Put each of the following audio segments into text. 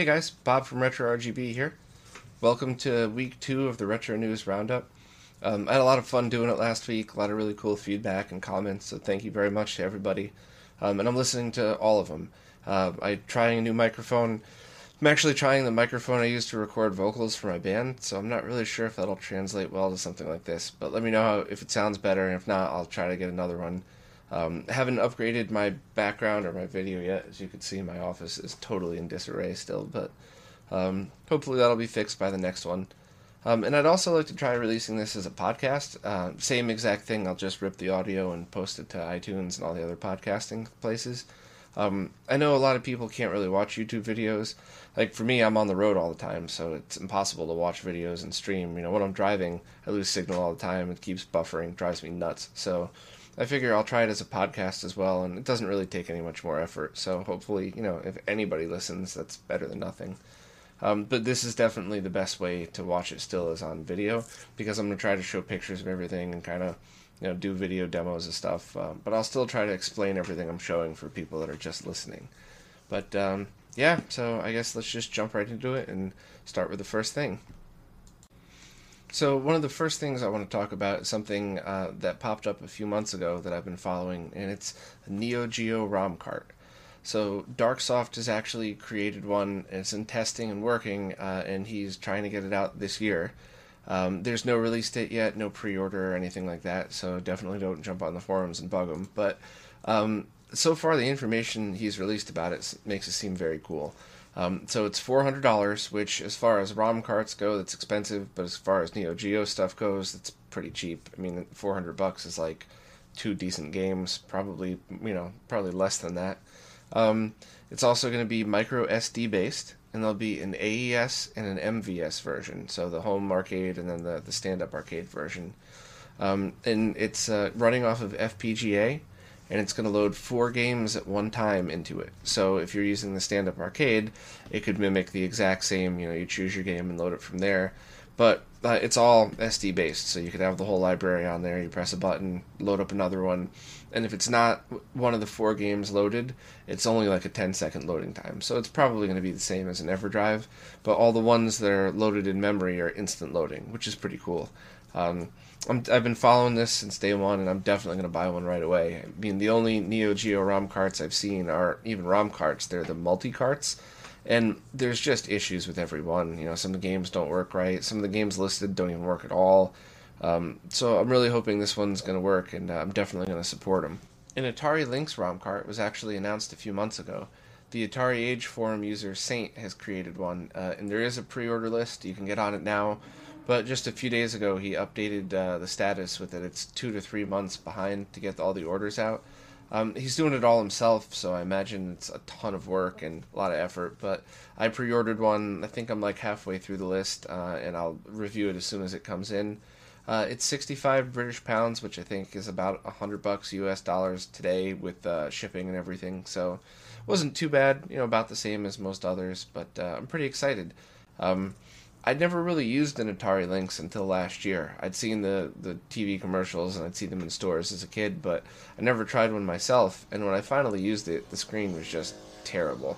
Hey guys, Bob from Retro RGB here. Welcome to week two of the Retro News Roundup. Um, I had a lot of fun doing it last week, a lot of really cool feedback and comments, so thank you very much to everybody. Um, and I'm listening to all of them. Uh, I'm trying a new microphone. I'm actually trying the microphone I use to record vocals for my band, so I'm not really sure if that'll translate well to something like this. But let me know how, if it sounds better, and if not, I'll try to get another one. Um, haven't upgraded my background or my video yet. As you can see, my office is totally in disarray still, but um, hopefully that'll be fixed by the next one. Um, and I'd also like to try releasing this as a podcast. Uh, same exact thing. I'll just rip the audio and post it to iTunes and all the other podcasting places. Um, I know a lot of people can't really watch YouTube videos. Like for me, I'm on the road all the time, so it's impossible to watch videos and stream. You know, when I'm driving, I lose signal all the time. It keeps buffering, drives me nuts. So I figure I'll try it as a podcast as well, and it doesn't really take any much more effort. So hopefully, you know, if anybody listens, that's better than nothing. Um, but this is definitely the best way to watch it still is on video because I'm gonna try to show pictures of everything and kind of you know do video demos and stuff. Um, but I'll still try to explain everything I'm showing for people that are just listening. But um, yeah, so I guess let's just jump right into it and start with the first thing. So one of the first things I want to talk about is something uh, that popped up a few months ago that I've been following, and it's Neo Geo ROM cart. So Darksoft has actually created one. It's in testing and working, uh, and he's trying to get it out this year. Um, there's no release date yet, no pre-order or anything like that. So definitely don't jump on the forums and bug him. But um, so far, the information he's released about it makes it seem very cool. Um, so it's four hundred dollars, which, as far as ROM carts go, that's expensive. But as far as Neo Geo stuff goes, it's pretty cheap. I mean, four hundred bucks is like two decent games. Probably, you know, probably less than that. Um, it's also going to be micro SD based, and there'll be an AES and an MVS version. So the home arcade and then the the stand up arcade version. Um, and it's uh, running off of FPGA and it's going to load four games at one time into it. So if you're using the stand-up arcade, it could mimic the exact same. You know, you choose your game and load it from there. But uh, it's all SD based, so you could have the whole library on there. You press a button, load up another one, and if it's not one of the four games loaded, it's only like a 10 second loading time. So it's probably going to be the same as an EverDrive, but all the ones that are loaded in memory are instant loading, which is pretty cool. Um, i have been following this since day one, and I'm definitely going to buy one right away. I mean, the only Neo Geo ROM carts I've seen are even ROM carts. They're the multi carts, and there's just issues with every one. You know, some of the games don't work right. Some of the games listed don't even work at all. Um, so I'm really hoping this one's going to work, and uh, I'm definitely going to support them. An Atari Lynx ROM cart was actually announced a few months ago. The Atari Age forum user Saint has created one, uh, and there is a pre-order list. You can get on it now. But just a few days ago, he updated uh, the status with it. It's two to three months behind to get all the orders out. Um, he's doing it all himself, so I imagine it's a ton of work and a lot of effort. But I pre-ordered one. I think I'm like halfway through the list, uh, and I'll review it as soon as it comes in. Uh, it's 65 British pounds, which I think is about 100 bucks US dollars today with uh, shipping and everything. So it wasn't too bad, you know, about the same as most others. But uh, I'm pretty excited. Um, I'd never really used an Atari Lynx until last year. I'd seen the, the TV commercials and I'd see them in stores as a kid, but I never tried one myself. And when I finally used it, the screen was just terrible.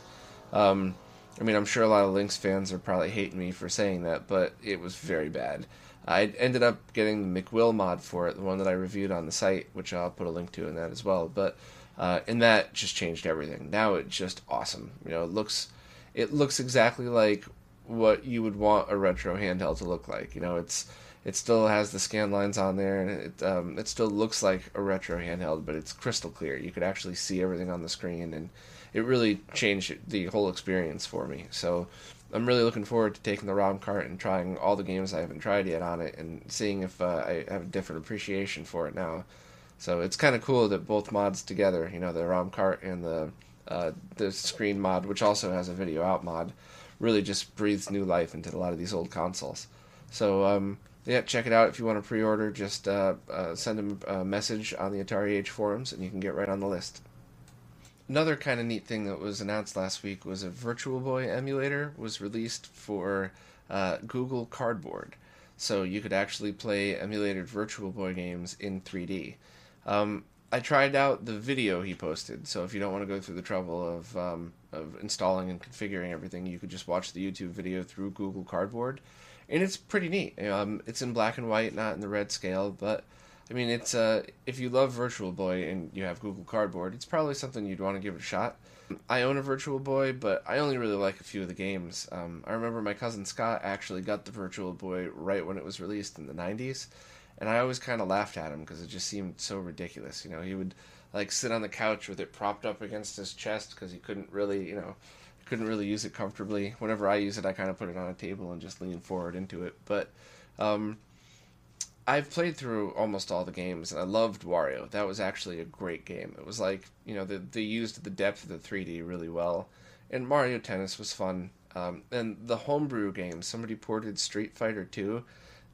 Um, I mean, I'm sure a lot of Lynx fans are probably hating me for saying that, but it was very bad. I ended up getting the McWill mod for it, the one that I reviewed on the site, which I'll put a link to in that as well. But uh, and that just changed everything. Now it's just awesome. You know, it looks it looks exactly like what you would want a retro handheld to look like. You know, it's it still has the scan lines on there, and it um, it still looks like a retro handheld, but it's crystal clear. You could actually see everything on the screen, and it really changed the whole experience for me. So I'm really looking forward to taking the ROM cart and trying all the games I haven't tried yet on it, and seeing if uh, I have a different appreciation for it now. So it's kind of cool that both mods together, you know, the ROM cart and the uh, the screen mod, which also has a video out mod, really just breathes new life into a lot of these old consoles. So um, yeah, check it out if you want to pre-order. Just uh, uh, send them a message on the Atari Age forums, and you can get right on the list. Another kind of neat thing that was announced last week was a Virtual Boy emulator was released for uh, Google Cardboard, so you could actually play emulated Virtual Boy games in 3D. Um, I tried out the video he posted, so if you don't want to go through the trouble of um, of installing and configuring everything, you could just watch the YouTube video through Google Cardboard, and it's pretty neat. Um, it's in black and white, not in the red scale, but I mean, it's uh, if you love Virtual Boy and you have Google Cardboard, it's probably something you'd want to give it a shot. I own a Virtual Boy, but I only really like a few of the games. Um, I remember my cousin Scott actually got the Virtual Boy right when it was released in the '90s and I always kind of laughed at him because it just seemed so ridiculous. You know, he would like sit on the couch with it propped up against his chest because he couldn't really, you know, couldn't really use it comfortably. Whenever I use it, I kind of put it on a table and just lean forward into it. But um, I've played through almost all the games, and I loved Wario. That was actually a great game. It was like you know they, they used the depth of the 3D really well, and Mario Tennis was fun. Um, and the homebrew game, somebody ported Street Fighter 2.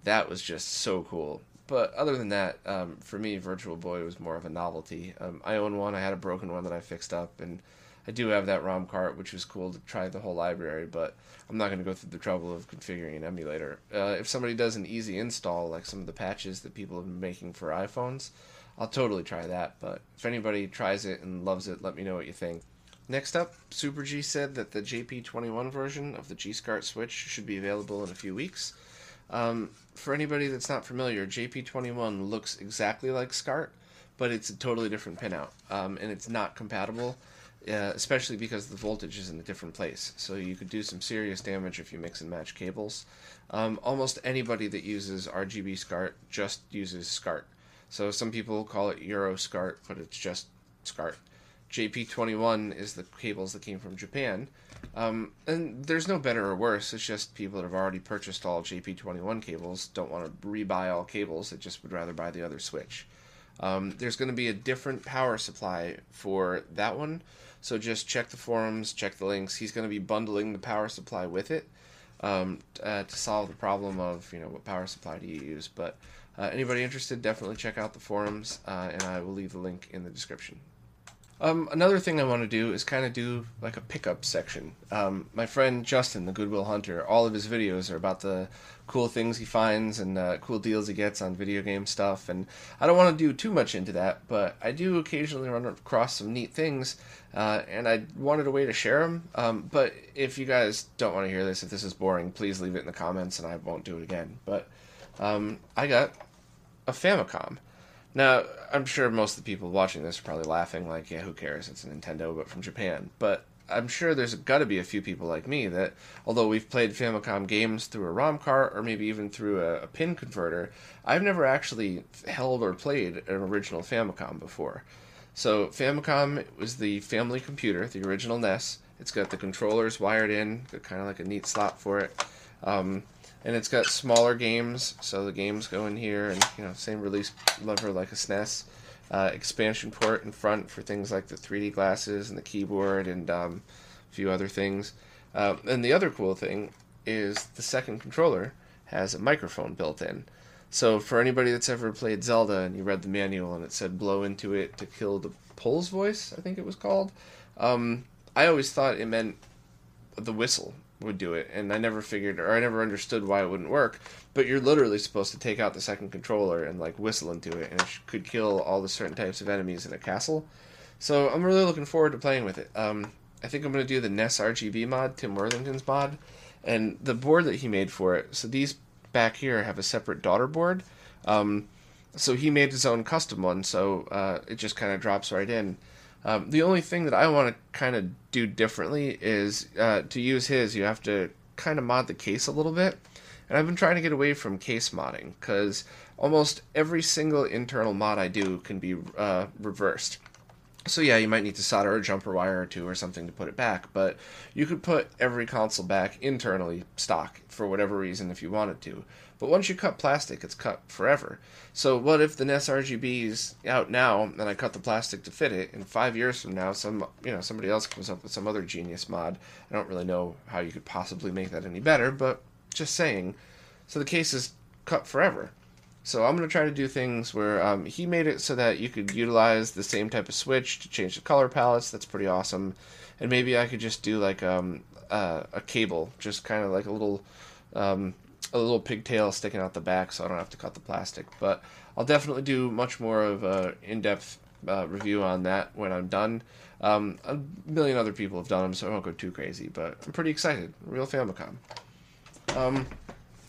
That was just so cool but other than that, um, for me, Virtual Boy was more of a novelty. Um, I own one. I had a broken one that I fixed up, and I do have that ROM cart, which was cool to try the whole library. But I'm not going to go through the trouble of configuring an emulator. Uh, if somebody does an easy install, like some of the patches that people have been making for iPhones, I'll totally try that. But if anybody tries it and loves it, let me know what you think. Next up, Super G said that the JP21 version of the G SCART Switch should be available in a few weeks. Um, for anybody that's not familiar, JP21 looks exactly like SCART, but it's a totally different pinout, um, and it's not compatible, uh, especially because the voltage is in a different place. So you could do some serious damage if you mix and match cables. Um, almost anybody that uses RGB SCART just uses SCART. So some people call it Euro SCART, but it's just SCART. JP21 is the cables that came from Japan. Um, and there's no better or worse. It's just people that have already purchased all JP21 cables don't want to rebuy all cables. They just would rather buy the other switch. Um, there's going to be a different power supply for that one. So just check the forums, check the links. He's going to be bundling the power supply with it um, uh, to solve the problem of you know what power supply do you use. But uh, anybody interested, definitely check out the forums, uh, and I will leave the link in the description. Um, another thing I want to do is kind of do like a pickup section. Um, my friend Justin, the Goodwill Hunter, all of his videos are about the cool things he finds and uh, cool deals he gets on video game stuff. And I don't want to do too much into that, but I do occasionally run across some neat things, uh, and I wanted a way to share them. Um, but if you guys don't want to hear this, if this is boring, please leave it in the comments, and I won't do it again. But um, I got a Famicom. Now, I'm sure most of the people watching this are probably laughing, like, yeah, who cares? It's a Nintendo, but from Japan. But I'm sure there's got to be a few people like me that, although we've played Famicom games through a ROM cart or maybe even through a, a pin converter, I've never actually held or played an original Famicom before. So, Famicom was the family computer, the original NES. It's got the controllers wired in, kind of like a neat slot for it. Um, and it's got smaller games, so the games go in here, and you know, same release lever like a SNES. Uh, expansion port in front for things like the 3D glasses and the keyboard and um, a few other things. Uh, and the other cool thing is the second controller has a microphone built in. So for anybody that's ever played Zelda and you read the manual and it said blow into it to kill the Pols Voice, I think it was called. Um, I always thought it meant the whistle would do it, and I never figured or I never understood why it wouldn't work. But you're literally supposed to take out the second controller and like whistle into it, and it could kill all the certain types of enemies in a castle. So I'm really looking forward to playing with it. Um, I think I'm going to do the NES RGB mod, Tim Worthington's mod, and the board that he made for it. So these back here have a separate daughter board. Um, so he made his own custom one, so uh, it just kind of drops right in. Um, the only thing that I want to kind of do differently is uh, to use his, you have to kind of mod the case a little bit. And I've been trying to get away from case modding because almost every single internal mod I do can be uh, reversed. So yeah, you might need to solder a jumper wire or two or something to put it back, but you could put every console back internally stock for whatever reason if you wanted to. But once you cut plastic, it's cut forever. So what if the NES RGB is out now and I cut the plastic to fit it, and five years from now, some you know somebody else comes up with some other genius mod. I don't really know how you could possibly make that any better, but just saying. So the case is cut forever. So I'm going to try to do things where um, he made it so that you could utilize the same type of switch to change the color palettes. That's pretty awesome. And maybe I could just do like um, uh, a cable, just kind of like a little um, a little pigtail sticking out the back, so I don't have to cut the plastic. But I'll definitely do much more of a in-depth uh, review on that when I'm done. Um, a million other people have done them, so I won't go too crazy. But I'm pretty excited. Real Famicom. Um,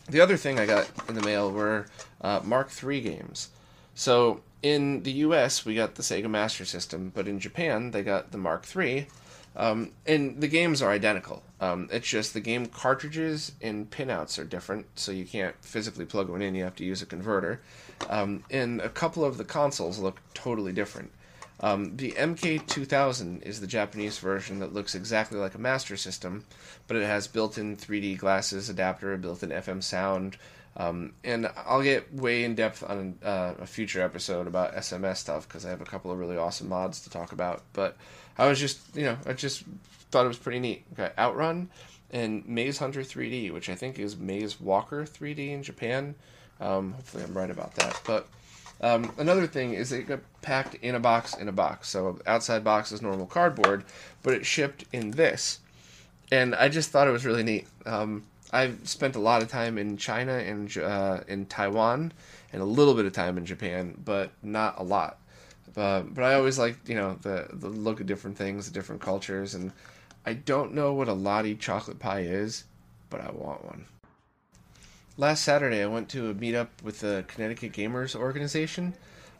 the other thing I got in the mail were uh, Mark III games. So in the U.S. we got the Sega Master System, but in Japan they got the Mark III, um, and the games are identical. Um, it's just the game cartridges and pinouts are different, so you can't physically plug one in. You have to use a converter. Um, and a couple of the consoles look totally different. Um, the MK2000 is the Japanese version that looks exactly like a Master System, but it has built-in 3D glasses adapter, built-in FM sound, um, and I'll get way in depth on uh, a future episode about SMS stuff because I have a couple of really awesome mods to talk about. But I was just, you know, I just thought it was pretty neat. Okay, Outrun and Maze Hunter 3D, which I think is Maze Walker 3D in Japan. Um, hopefully, I'm right about that. But um, another thing is it got packed in a box in a box. So outside box is normal cardboard, but it shipped in this, and I just thought it was really neat. Um, I've spent a lot of time in China and uh, in Taiwan, and a little bit of time in Japan, but not a lot. Uh, but I always like you know the the look of different things, different cultures, and I don't know what a Lotte chocolate pie is, but I want one. Last Saturday, I went to a meetup with the Connecticut Gamers Organization.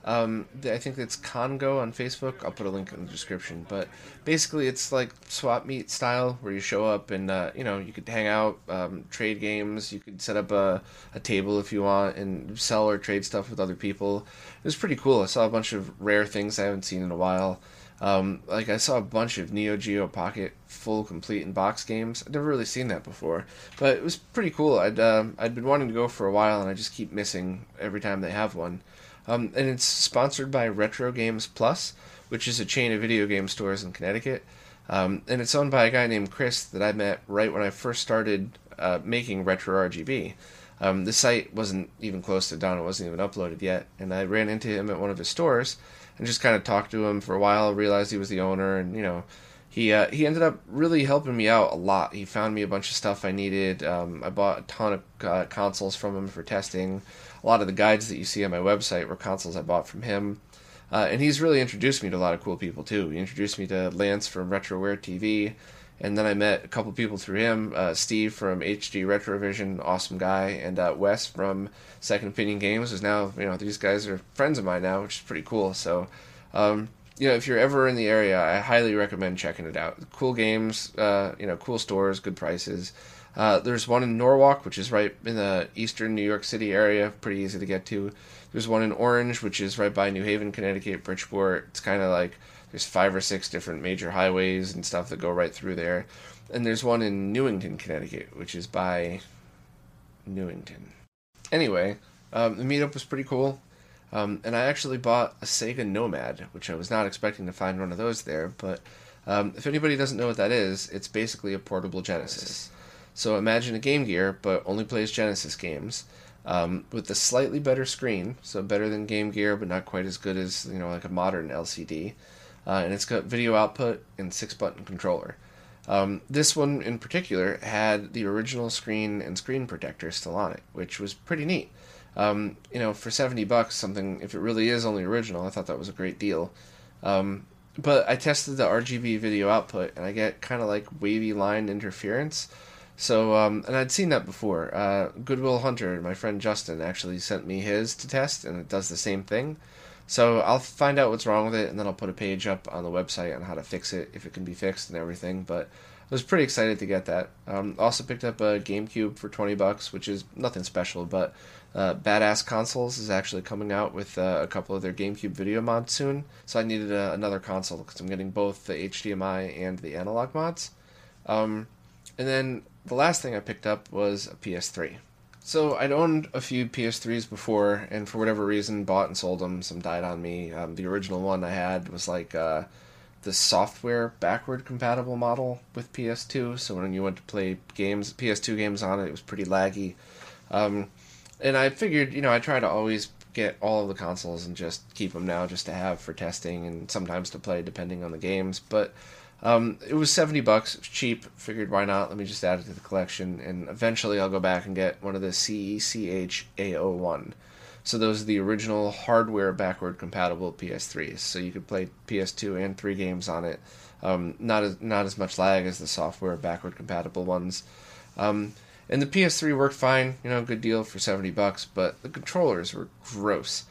Um, I think it's CONNGO on Facebook. I'll put a link in the description. But basically, it's like swap meet style, where you show up and uh, you know you could hang out, um, trade games. You could set up a, a table if you want and sell or trade stuff with other people. It was pretty cool. I saw a bunch of rare things I haven't seen in a while. Um, like I saw a bunch of Neo Geo Pocket full complete in box games. I'd never really seen that before, but it was pretty cool. I'd um, I'd been wanting to go for a while, and I just keep missing every time they have one. Um, and it's sponsored by Retro Games Plus, which is a chain of video game stores in Connecticut. Um, and it's owned by a guy named Chris that I met right when I first started uh, making Retro RGB. Um, the site wasn't even close to done; it wasn't even uploaded yet. And I ran into him at one of his stores and just kind of talked to him for a while. Realized he was the owner, and you know, he uh, he ended up really helping me out a lot. He found me a bunch of stuff I needed. Um, I bought a ton of uh, consoles from him for testing. A lot of the guides that you see on my website were consoles I bought from him. Uh, and he's really introduced me to a lot of cool people too. He introduced me to Lance from RetroWare TV, and then I met a couple people through him. Uh, Steve from HD Retrovision, awesome guy, and uh, Wes from Second Opinion Games is now you know these guys are friends of mine now, which is pretty cool. So, um, you know, if you're ever in the area, I highly recommend checking it out. Cool games, uh, you know, cool stores, good prices. Uh, there's one in Norwalk, which is right in the eastern New York City area, pretty easy to get to. There's one in Orange, which is right by New Haven, Connecticut, Bridgeport. It's kind of like there's five or six different major highways and stuff that go right through there. And there's one in Newington, Connecticut, which is by Newington. Anyway, um, the meetup was pretty cool. Um, and I actually bought a Sega Nomad, which I was not expecting to find one of those there. But um, if anybody doesn't know what that is, it's basically a portable Genesis. So imagine a Game Gear, but only plays Genesis games. Um, with a slightly better screen, so better than Game Gear, but not quite as good as you know like a modern LCD uh, and it's got video output and six button controller. Um, this one in particular had the original screen and screen protector still on it, which was pretty neat. Um, you know, for 70 bucks, something, if it really is only original, I thought that was a great deal. Um, but I tested the RGB video output and I get kind of like wavy line interference. So, um, and I'd seen that before. Uh, Goodwill Hunter, my friend Justin, actually sent me his to test and it does the same thing. So I'll find out what's wrong with it, and then I'll put a page up on the website on how to fix it if it can be fixed and everything. But I was pretty excited to get that. Um, also picked up a GameCube for twenty bucks, which is nothing special, but uh, Badass Consoles is actually coming out with uh, a couple of their GameCube video mods soon. So I needed a, uh, another console because I'm getting both the HDMI and the analog mods. Um, and then the last thing I picked up was a PS3. So I'd owned a few PS3s before, and for whatever reason, bought and sold them. Some died on me. Um, the original one I had was like uh, the software backward compatible model with PS2. So when you went to play games, PS2 games on it, it was pretty laggy. Um, and I figured, you know, I try to always get all of the consoles and just keep them now, just to have for testing and sometimes to play depending on the games. But um, it was 70 bucks, it was cheap. Figured why not? Let me just add it to the collection, and eventually I'll go back and get one of the CECH A01. So those are the original hardware backward compatible PS3s. So you could play PS2 and 3 games on it. Um, not as not as much lag as the software backward compatible ones. Um, and the PS3 worked fine, you know, good deal for 70 bucks, but the controllers were gross.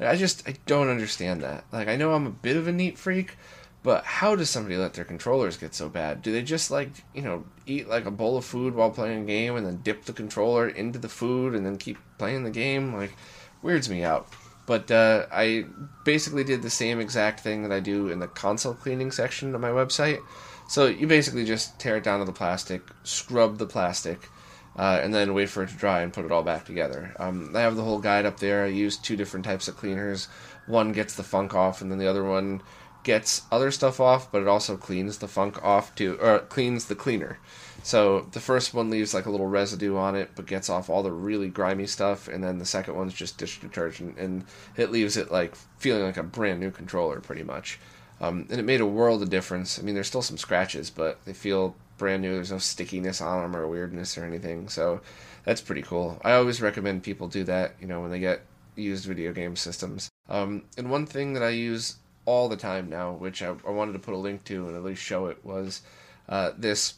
I just I don't understand that. Like I know I'm a bit of a neat freak, but how does somebody let their controllers get so bad? Do they just like, you know, eat like a bowl of food while playing a game and then dip the controller into the food and then keep playing the game? Like weirds me out. But uh, I basically did the same exact thing that I do in the console cleaning section of my website. So you basically just tear it down to the plastic, scrub the plastic, uh, and then wait for it to dry and put it all back together. Um, I have the whole guide up there. I use two different types of cleaners. One gets the funk off, and then the other one gets other stuff off, but it also cleans the funk off too, or cleans the cleaner. So the first one leaves like a little residue on it, but gets off all the really grimy stuff, and then the second one's just dish detergent, and it leaves it like feeling like a brand new controller, pretty much. Um, and it made a world of difference. I mean, there's still some scratches, but they feel brand new. There's no stickiness on them or weirdness or anything. So that's pretty cool. I always recommend people do that. You know, when they get used video game systems. Um, and one thing that I use all the time now, which I, I wanted to put a link to and at least show it, was uh, this.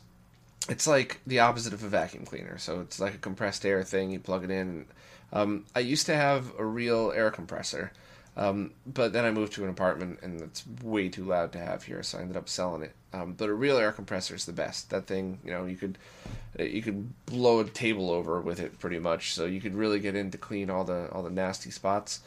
It's like the opposite of a vacuum cleaner. So it's like a compressed air thing. You plug it in. Um, I used to have a real air compressor, um, but then I moved to an apartment and it's way too loud to have here, so I ended up selling it. Um, but a real air compressor is the best. That thing, you know, you could you could blow a table over with it pretty much. So you could really get in to clean all the all the nasty spots.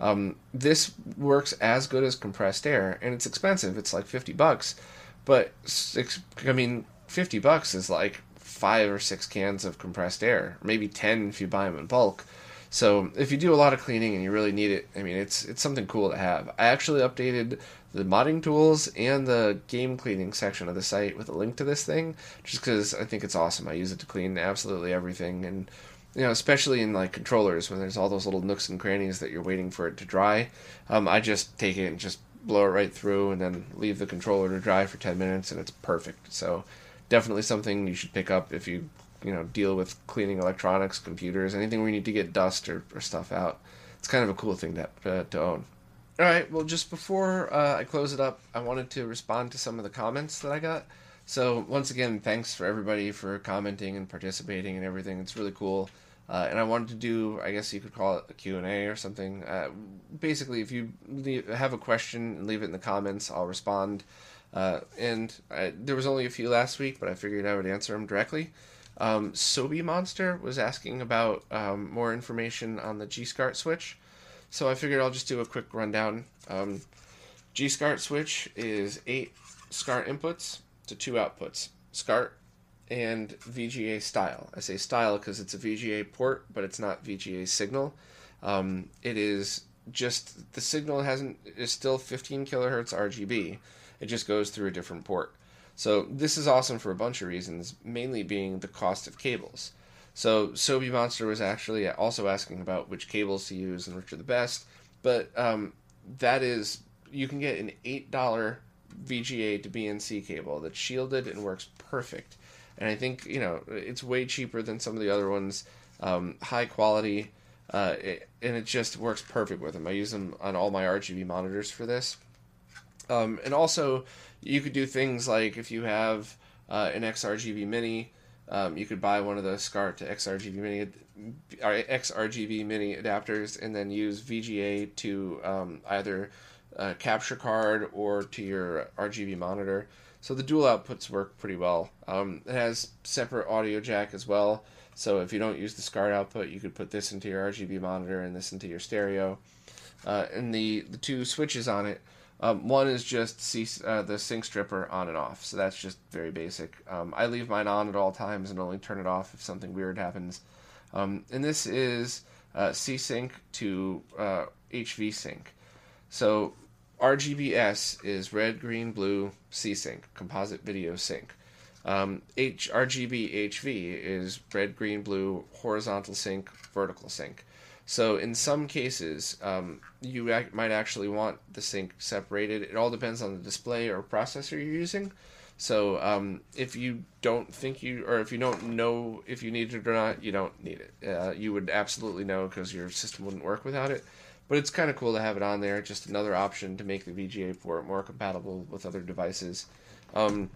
Um, this works as good as compressed air, and it's expensive. It's like fifty bucks, but six, I mean, fifty bucks is like five or six cans of compressed air, maybe ten if you buy them in bulk. So if you do a lot of cleaning and you really need it, I mean, it's it's something cool to have. I actually updated the modding tools and the game cleaning section of the site with a link to this thing, just because I think it's awesome. I use it to clean absolutely everything, and you know, especially in like controllers when there's all those little nooks and crannies that you're waiting for it to dry. Um, I just take it and just blow it right through, and then leave the controller to dry for 10 minutes, and it's perfect. So, definitely something you should pick up if you you know deal with cleaning electronics, computers, anything where you need to get dust or, or stuff out. It's kind of a cool thing to uh, to own. All right. Well, just before uh, I close it up, I wanted to respond to some of the comments that I got. So once again, thanks for everybody for commenting and participating and everything. It's really cool. Uh, and I wanted to do, I guess you could call it a Q&A or something. Uh, basically, if you leave, have a question leave it in the comments, I'll respond. Uh, and I, there was only a few last week, but I figured I would answer them directly. Um, Sobe Monster was asking about um, more information on the G-SCART switch. So I figured I'll just do a quick rundown. Um, G-SCART switch is eight SCART inputs to two outputs. SCART and VGA style. I say style because it's a VGA port, but it's not VGA signal. Um, it is just the signal hasn't is still 15 kilohertz RGB. It just goes through a different port. So this is awesome for a bunch of reasons, mainly being the cost of cables. So Sobe Monster was actually also asking about which cables to use and which are the best, but um, that is you can get an eight dollar VGA to BNC cable that's shielded and works perfect and I think you know it's way cheaper than some of the other ones. Um, high quality, uh, it, and it just works perfect with them. I use them on all my RGB monitors for this. Um, and also, you could do things like if you have uh, an XRGB Mini, um, you could buy one of those SCART to XRGB Mini or XRGB Mini adapters, and then use VGA to um, either a capture card or to your RGB monitor. So the dual outputs work pretty well. Um, it has separate audio jack as well. So if you don't use the SCART output, you could put this into your RGB monitor and this into your stereo. Uh, and the, the two switches on it, um, one is just C, uh, the sync stripper on and off. So that's just very basic. Um, I leave mine on at all times and only turn it off if something weird happens. Um, and this is uh, C sync to HV uh, sync. So RGBS is red, green, blue, C sync, composite video sync. Um, H, RGB HV is red, green, blue, horizontal sync, vertical sync. So in some cases, um, you ac- might actually want the sync separated. It all depends on the display or processor you're using. So um, if you don't think you, or if you don't know if you need it or not, you don't need it. Uh, you would absolutely know because your system wouldn't work without it. But it's kind of cool to have it on there. Just another option to make the VGA port more compatible with other devices. Um,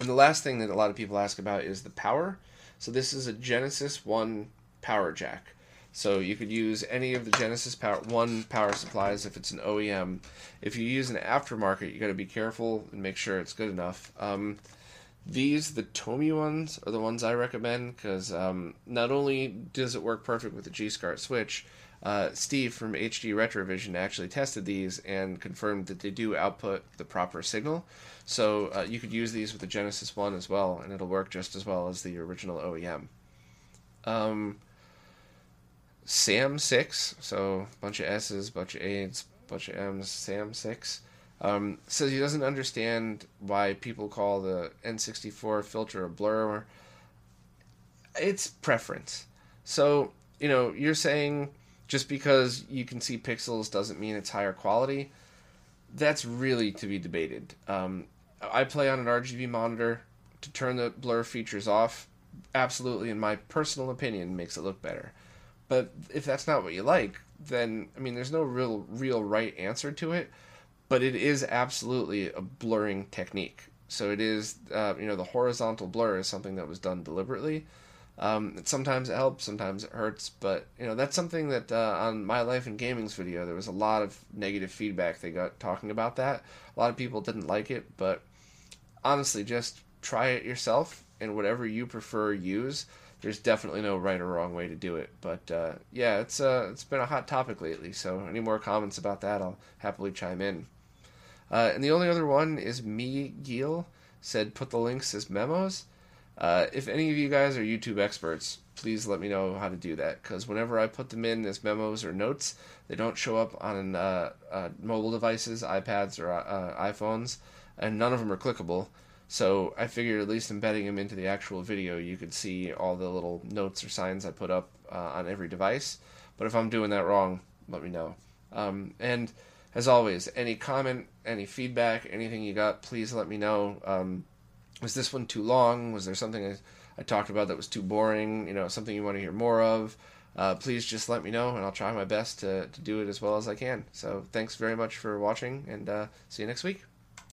and the last thing that a lot of people ask about is the power. So this is a Genesis 1 power jack. So you could use any of the Genesis Power 1 power supplies if it's an OEM. If you use an aftermarket, you got to be careful and make sure it's good enough. Um, these, the Tomee ones, are the ones I recommend because um, not only does it work perfect with the G-SCART switch, uh, Steve from HD Retrovision actually tested these and confirmed that they do output the proper signal. So uh, you could use these with the Genesis One as well, and it'll work just as well as the original OEM. Um, Sam Six, so bunch of S's, bunch of A's, bunch of M's. Sam Six um, says he doesn't understand why people call the N64 filter a blur. It's preference. So you know, you're saying just because you can see pixels doesn't mean it's higher quality. That's really to be debated. Um, I play on an RGB monitor. To turn the blur features off, absolutely, in my personal opinion, makes it look better. But if that's not what you like, then I mean, there's no real real right answer to it. But it is absolutely a blurring technique. So it is, uh, you know, the horizontal blur is something that was done deliberately. Um, sometimes it helps, sometimes it hurts, but you know that's something that uh, on my life in gaming's video there was a lot of negative feedback they got talking about that. A lot of people didn't like it, but honestly, just try it yourself and whatever you prefer use. There's definitely no right or wrong way to do it, but uh, yeah, it's uh, it's been a hot topic lately. So any more comments about that, I'll happily chime in. Uh, and the only other one is me Gil said put the links as memos. Uh, if any of you guys are YouTube experts, please let me know how to do that because whenever I put them in as memos or notes, they don't show up on uh, uh, mobile devices, iPads, or uh, iPhones, and none of them are clickable. So I figured at least embedding them into the actual video, you could see all the little notes or signs I put up uh, on every device. But if I'm doing that wrong, let me know. Um, and as always, any comment, any feedback, anything you got, please let me know. Um, was this one too long? Was there something I, I talked about that was too boring? You know, something you want to hear more of? Uh, please just let me know, and I'll try my best to, to do it as well as I can. So thanks very much for watching, and uh, see you next week.